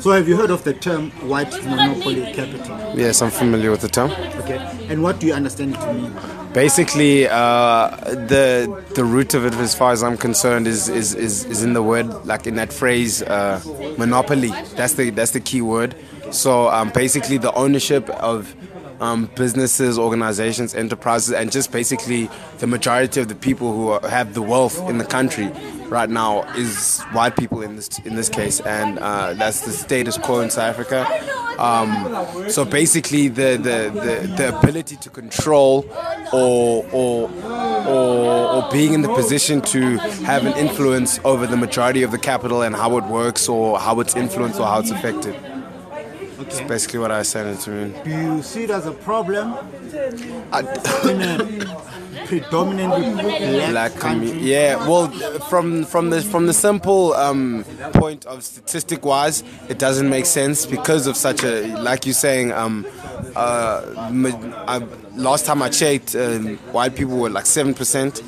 So have you heard of the term white monopoly capital? Yes, I'm familiar with the term. Okay. And what do you understand it to mean? Basically, uh, the the root of it, as far as I'm concerned, is is, is, is in the word, like in that phrase, uh, monopoly. That's the that's the key word. So um, basically, the ownership of um, businesses, organizations, enterprises, and just basically the majority of the people who are, have the wealth in the country right now is white people in this in this case, and uh, that's the status quo in South Africa. Um, so basically, the, the, the, the ability to control or, or or or being in the position to have an influence over the majority of the capital and how it works or how it's influenced or how it's affected. That's Okay. basically what I said to mean. Do you see it as a problem I, predominantly black, black country? yeah well from from the from the simple um, point of statistic wise it doesn't make sense because of such a like you're saying um, uh, uh, last time I checked um, white people were like 7%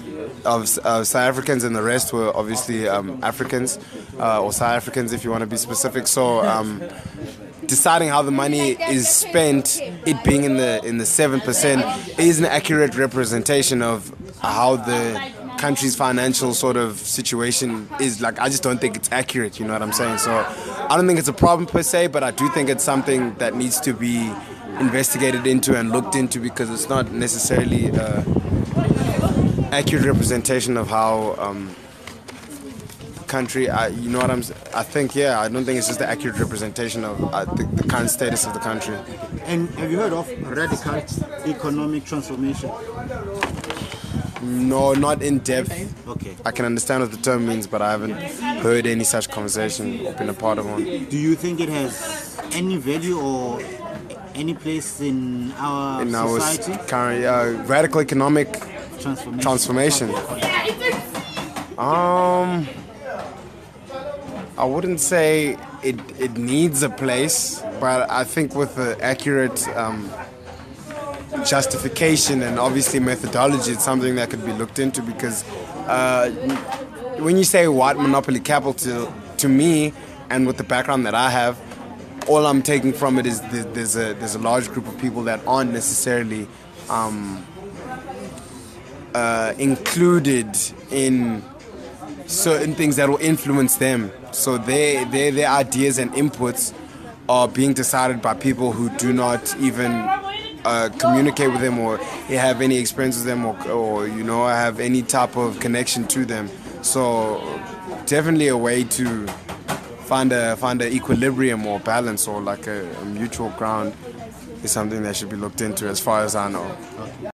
of uh, South Africans and the rest were obviously um, Africans uh, or South Africans if you want to be specific so um, deciding how the money is spent, it being in the in the seven percent, is an accurate representation of how the country's financial sort of situation is. Like, I just don't think it's accurate. You know what I'm saying? So, I don't think it's a problem per se, but I do think it's something that needs to be investigated into and looked into because it's not necessarily a accurate representation of how. Um, country I, you know what i'm i think yeah i don't think it's just the accurate representation of uh, the, the current status of the country And have you heard of radical economic transformation? no not in depth Okay. i can understand what the term means but i haven't heard any such conversation or been a part of one Do you think it has any value or any place in our in our society? current uh, radical economic Transformation. transformation um i wouldn't say it, it needs a place but i think with the accurate um, justification and obviously methodology it's something that could be looked into because uh, when you say white monopoly capital to me and with the background that i have all i'm taking from it is th- there's a there's a large group of people that aren't necessarily um, uh, included in certain things that will influence them. So their, their, their ideas and inputs are being decided by people who do not even uh, communicate with them or have any experience with them or, or, you know, have any type of connection to them. So definitely a way to find a find an equilibrium or balance or like a, a mutual ground is something that should be looked into as far as I know.